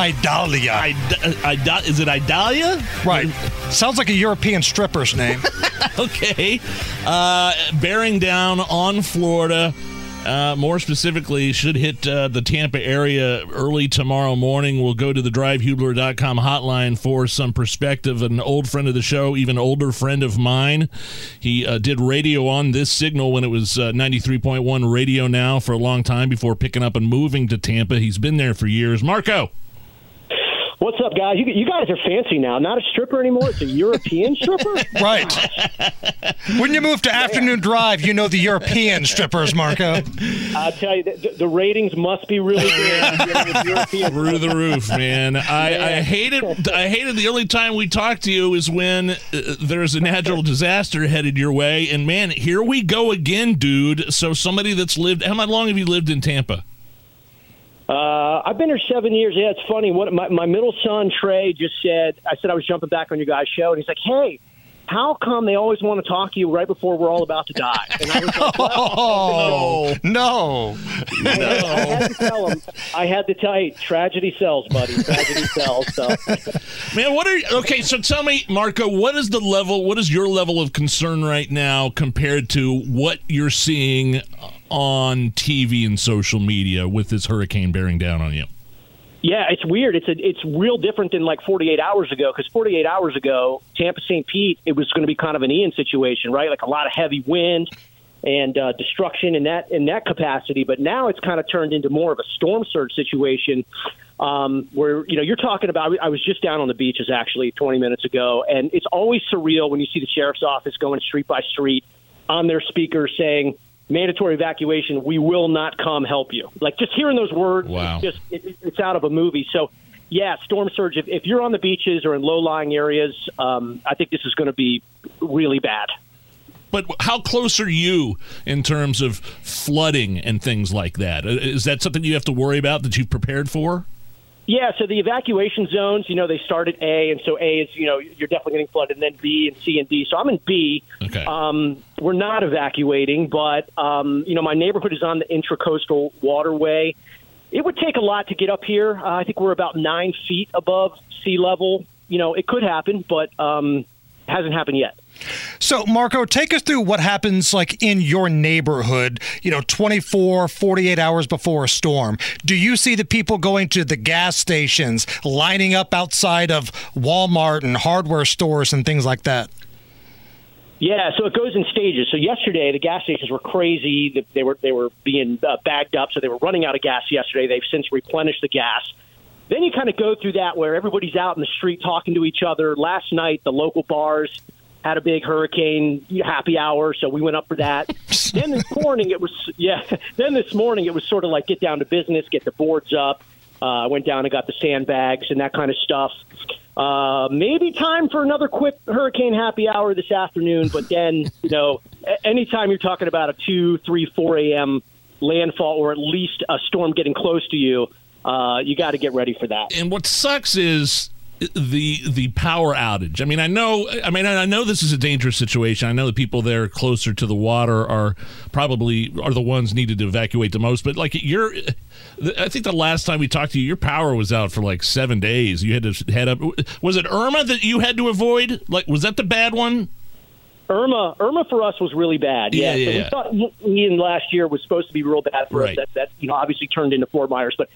Idalia. Ida, Ida, is it Idalia? Right. Sounds like a European stripper's name. okay. Uh, bearing down on Florida. Uh, more specifically, should hit uh, the Tampa area early tomorrow morning. We'll go to the drivehubler.com hotline for some perspective. An old friend of the show, even older friend of mine. He uh, did radio on this signal when it was uh, 93.1 radio now for a long time before picking up and moving to Tampa. He's been there for years. Marco. What's up, guys? You, you guys are fancy now. Not a stripper anymore. It's a European stripper. right. when you move to afternoon drive, you know the European strippers, Marco. I tell you, the, the ratings must be really good. Through the roof, man. I, I hated. I hated the only time we talked to you is when uh, there's a natural disaster headed your way, and man, here we go again, dude. So somebody that's lived. How long have you lived in Tampa? Uh, I've been here seven years. Yeah, it's funny. What my, my middle son Trey just said. I said I was jumping back on your guys' show, and he's like, "Hey, how come they always want to talk to you right before we're all about to die?" And I was like, well, oh no, no. I, had to tell him. I had to tell. Hey, tragedy sells, buddy. Tragedy sells. So. Man, what are okay? So tell me, Marco, what is the level? What is your level of concern right now compared to what you're seeing? on TV and social media with this hurricane bearing down on you? Yeah, it's weird. It's a, it's real different than like 48 hours ago because 48 hours ago, Tampa St. Pete, it was going to be kind of an Ian situation, right? Like a lot of heavy wind and uh, destruction in that in that capacity. But now it's kind of turned into more of a storm surge situation, um, where you know you're talking about. I was just down on the beaches actually 20 minutes ago, and it's always surreal when you see the sheriff's office going street by street on their speakers saying mandatory evacuation, we will not come help you. Like just hearing those words, wow. it's just it, it's out of a movie. So, yeah, storm surge. If, if you're on the beaches or in low lying areas, um, I think this is going to be really bad. But how close are you in terms of flooding and things like that? Is that something you have to worry about that you've prepared for? Yeah, so the evacuation zones, you know, they start at A, and so A is, you know, you're definitely getting flooded, and then B and C and D. So I'm in B. Okay. Um, we're not evacuating, but, um, you know, my neighborhood is on the intracoastal waterway. It would take a lot to get up here. Uh, I think we're about nine feet above sea level. You know, it could happen, but um, hasn't happened yet. So, Marco, take us through what happens like in your neighborhood, you know, 24, 48 hours before a storm. Do you see the people going to the gas stations, lining up outside of Walmart and hardware stores and things like that? Yeah, so it goes in stages. So yesterday, the gas stations were crazy. They were they were being uh, bagged up, so they were running out of gas yesterday. They've since replenished the gas. Then you kind of go through that where everybody's out in the street talking to each other. Last night, the local bars had a big hurricane happy hour, so we went up for that. then this morning it was yeah. Then this morning it was sort of like get down to business, get the boards up. Uh, I went down and got the sandbags and that kind of stuff. Uh, maybe time for another quick hurricane happy hour this afternoon, but then you know, anytime you're talking about a two, three, four a.m. landfall or at least a storm getting close to you, uh, you got to get ready for that. And what sucks is the the power outage. I mean, I know. I mean, I know this is a dangerous situation. I know the people there closer to the water are probably are the ones needed to evacuate the most. But like you're, I think the last time we talked to you, your power was out for like seven days. You had to head up. Was it Irma that you had to avoid? Like, was that the bad one? Irma, Irma for us was really bad. Yeah, yeah, so yeah. we thought Ian last year was supposed to be real bad for right. us. That, that you know obviously turned into Fort Myers, but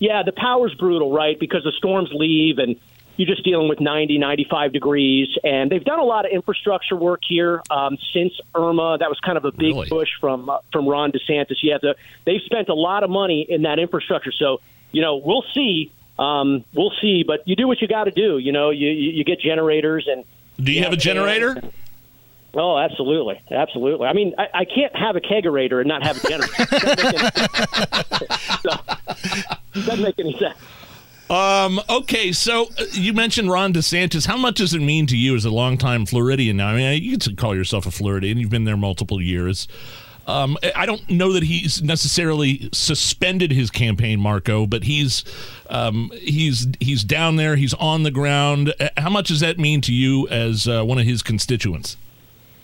yeah, the power's brutal, right? Because the storms leave and you're just dealing with 90, 95 degrees. And they've done a lot of infrastructure work here um, since Irma. That was kind of a big really? push from uh, from Ron DeSantis. Yeah, the, they've spent a lot of money in that infrastructure. So you know, we'll see. Um, we'll see. But you do what you got to do. You know, you, you you get generators and. Do you have a generator? And, Oh, absolutely, absolutely. I mean, I, I, can't have a kegerator and not have a generator. doesn't, make any, doesn't make any sense. Um, okay, so uh, you mentioned Ron DeSantis. How much does it mean to you as a longtime Floridian now? I mean, you can call yourself a Floridian. You've been there multiple years. Um, I don't know that he's necessarily suspended his campaign, Marco, but he's um, he's he's down there. He's on the ground. Uh, how much does that mean to you as uh, one of his constituents?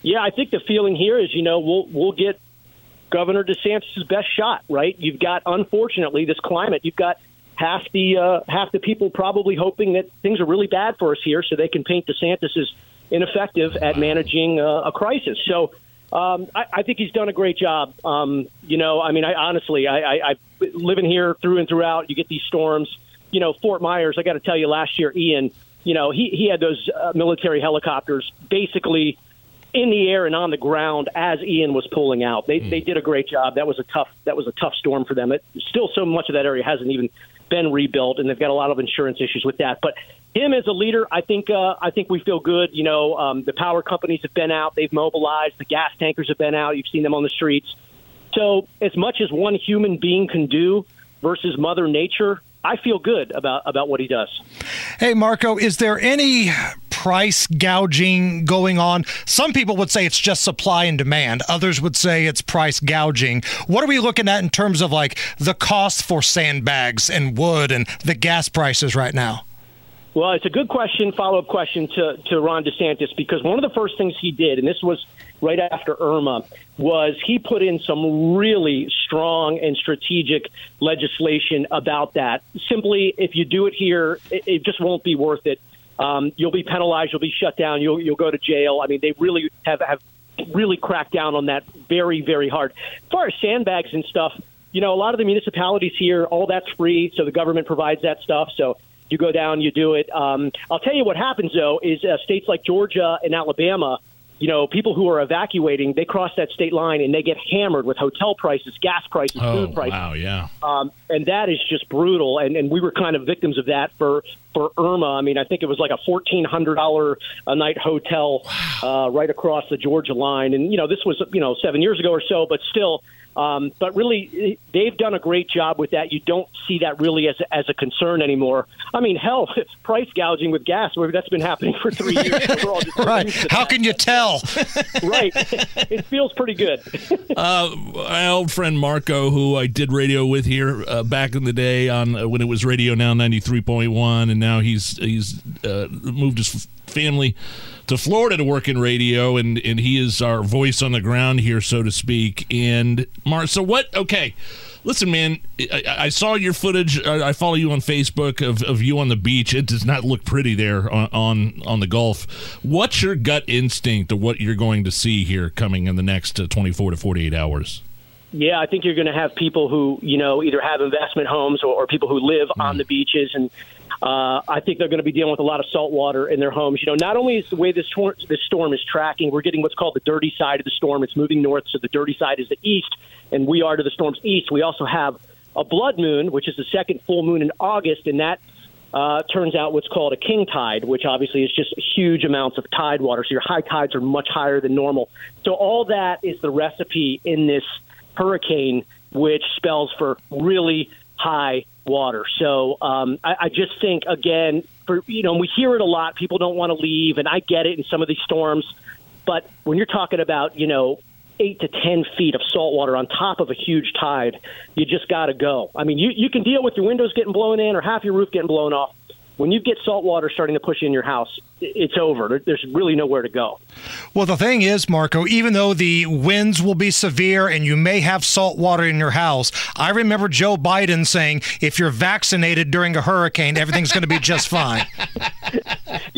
Yeah, I think the feeling here is, you know, we'll we'll get Governor DeSantis' best shot, right? You've got, unfortunately, this climate. You've got half the uh, half the people probably hoping that things are really bad for us here, so they can paint DeSantis as ineffective at managing uh, a crisis. So um, I, I think he's done a great job. Um, you know, I mean, I honestly, I, I, I living here through and throughout. You get these storms. You know, Fort Myers. I got to tell you, last year, Ian. You know, he he had those uh, military helicopters basically in the air and on the ground as Ian was pulling out. They mm. they did a great job. That was a tough that was a tough storm for them. It still so much of that area hasn't even been rebuilt, and they've got a lot of insurance issues with that. But him as a leader, I think uh, I think we feel good. You know, um, the power companies have been out, they've mobilized, the gas tankers have been out. You've seen them on the streets. So as much as one human being can do versus Mother Nature, I feel good about about what he does. Hey, Marco, is there any price gouging going on? Some people would say it's just supply and demand. Others would say it's price gouging. What are we looking at in terms of like the cost for sandbags and wood and the gas prices right now? Well, it's a good question, follow up question to, to Ron DeSantis, because one of the first things he did, and this was right after Irma, was he put in some really strong and strategic legislation about that. Simply, if you do it here, it, it just won't be worth it. Um, you'll be penalized, you'll be shut down, you'll, you'll go to jail. I mean, they really have, have really cracked down on that very, very hard. As far as sandbags and stuff, you know, a lot of the municipalities here, all that's free, so the government provides that stuff. So you go down, you do it. Um, I'll tell you what happens though is uh, states like Georgia and Alabama. You know, people who are evacuating, they cross that state line and they get hammered with hotel prices, gas prices, oh, food prices. Wow, yeah. Um, and that is just brutal. And, and we were kind of victims of that for, for Irma. I mean, I think it was like a fourteen hundred dollar a night hotel uh, right across the Georgia line. And you know, this was you know seven years ago or so, but still, um, but really, they've done a great job with that. You don't see that really as a, as a concern anymore. I mean, hell, price gouging with gas, that's been happening for three years. right. How can you tell? right. It feels pretty good. uh, my old friend Marco, who I did radio with here uh, back in the day on uh, when it was Radio Now 93.1, and now he's he's uh, moved his family to Florida to work in radio, and, and he is our voice on the ground here, so to speak. And Mar, so what? Okay, listen, man, I, I, saw your footage. I follow you on Facebook of, of you on the beach. It does not look pretty there on, on, on the Gulf. What's your gut instinct of what you're going to see here coming in the next uh, 24 to 48 hours? Yeah, I think you're going to have people who, you know, either have investment homes or, or people who live mm. on the beaches and uh, I think they're going to be dealing with a lot of salt water in their homes. You know, not only is the way this, tor- this storm is tracking, we're getting what's called the dirty side of the storm. It's moving north, so the dirty side is the east, and we are to the storm's east. We also have a blood moon, which is the second full moon in August, and that uh, turns out what's called a king tide, which obviously is just huge amounts of tide water. So your high tides are much higher than normal. So all that is the recipe in this hurricane, which spells for really high water. So um, I, I just think again, for you know, we hear it a lot. People don't want to leave, and I get it in some of these storms. But when you're talking about you know eight to ten feet of salt water on top of a huge tide, you just got to go. I mean, you you can deal with your windows getting blown in or half your roof getting blown off when you get salt water starting to push in your house, it's over. There's really nowhere to go. Well, the thing is, Marco, even though the winds will be severe and you may have salt water in your house, I remember Joe Biden saying, if you're vaccinated during a hurricane, everything's going to be just fine.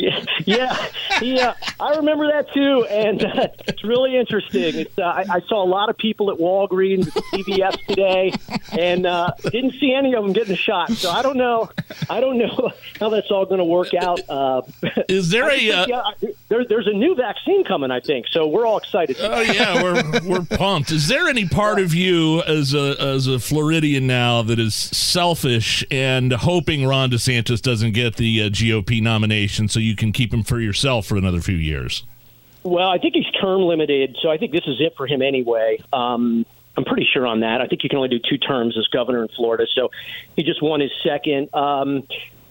yeah, yeah. I remember that too, and uh, it's really interesting. It's, uh, I, I, saw a lot of people at Walgreens, CVS today, and uh, didn't see any of them getting a shot. So I don't know. I don't know how that's all going to work out. Uh, Is there a think, uh, yeah, there, there's a new vaccine coming? I think so. We're all excited. Oh yeah, we're we're pumped. Is there any part of you as a as a Floridian now that is selfish and hoping Ron DeSantis doesn't get the uh, GOP nomination so you can keep him for yourself for another few years? Well, I think he's term limited, so I think this is it for him anyway. Um, I'm pretty sure on that. I think you can only do two terms as governor in Florida, so he just won his second. Um,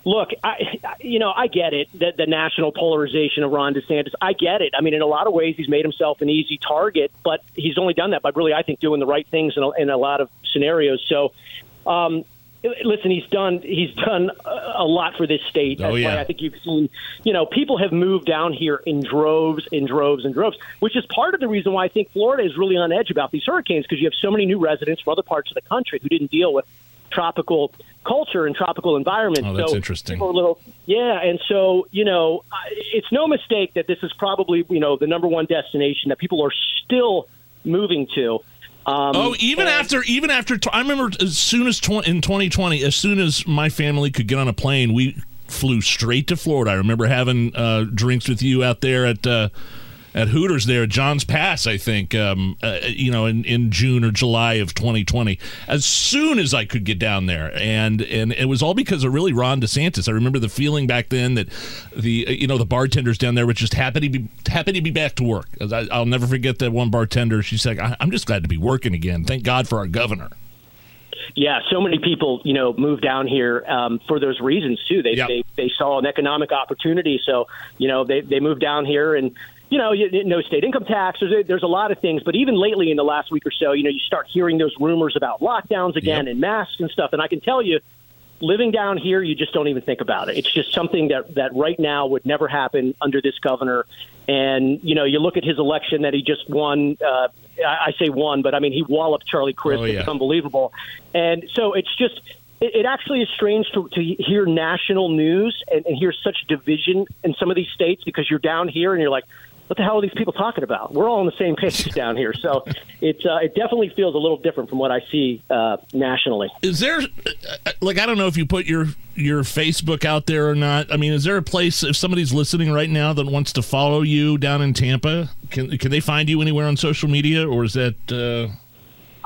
Look, I, you know, I get it that the national polarization of Ron DeSantis. I get it. I mean, in a lot of ways, he's made himself an easy target, but he's only done that by really, I think, doing the right things in a, in a lot of scenarios. So, um, listen, he's done he's done a lot for this state. Oh, that's oh, yeah. why I think you've seen, you know, people have moved down here in droves, in droves, and droves, which is part of the reason why I think Florida is really on edge about these hurricanes because you have so many new residents from other parts of the country who didn't deal with tropical culture and tropical environment. Oh, that's so interesting. A little, yeah, and so you know, it's no mistake that this is probably you know the number one destination that people are still moving to. Um, oh, even and, after, even after, I remember as soon as tw- in 2020, as soon as my family could get on a plane, we flew straight to Florida. I remember having uh, drinks with you out there at. Uh, at Hooters there at John's Pass, I think, um, uh, you know, in, in June or July of 2020. As soon as I could get down there, and and it was all because of really Ron DeSantis. I remember the feeling back then that the you know the bartenders down there were just happy to be happy to be back to work. I, will never forget that one bartender. She said, "I'm just glad to be working again. Thank God for our governor." Yeah, so many people, you know, moved down here um, for those reasons too. They, yep. they they saw an economic opportunity, so you know they they moved down here, and you know, no state income tax. There's a, there's a lot of things, but even lately in the last week or so, you know, you start hearing those rumors about lockdowns again yep. and masks and stuff. And I can tell you, living down here, you just don't even think about it. It's just something that that right now would never happen under this governor. And you know, you look at his election that he just won. Uh, I, I say won, but I mean he walloped Charlie Crist. Oh, yeah. It's unbelievable. And so it's just it, it actually is strange to, to hear national news and, and hear such division in some of these states because you're down here and you're like, what the hell are these people talking about? We're all on the same page down here, so it's uh, it definitely feels a little different from what I see uh, nationally. Is there uh, like I don't know if you put your your Facebook out there or not? I mean, is there a place if somebody's listening right now that wants to follow you down in Tampa? Can can they find you anywhere on social media, or is that? Uh...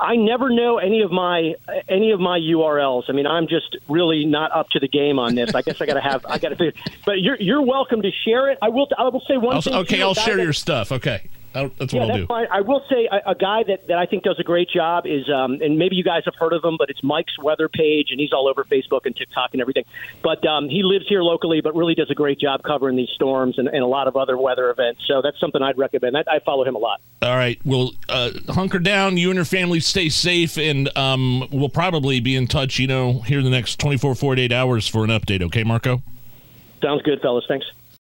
I never know any of my any of my URLs. I mean, I'm just really not up to the game on this. I guess I got to have I got to. But you're you're welcome to share it. I will. I will say one I'll, thing. Okay, I'll share that, your stuff. Okay. That's what yeah, I'll that's do. Fine. I will say a, a, guy that, that I think does a great job is, um, and maybe you guys have heard of him, but it's Mike's Weather Page, and he's all over Facebook and TikTok and everything. But um, he lives here locally, but really does a great job covering these storms and, and a lot of other weather events. So that's something I'd recommend. I, I follow him a lot. All right. Well, uh, hunker down. You and your family stay safe, and um, we'll probably be in touch, you know, here in the next 24, 48 hours for an update. Okay, Marco? Sounds good, fellas. Thanks.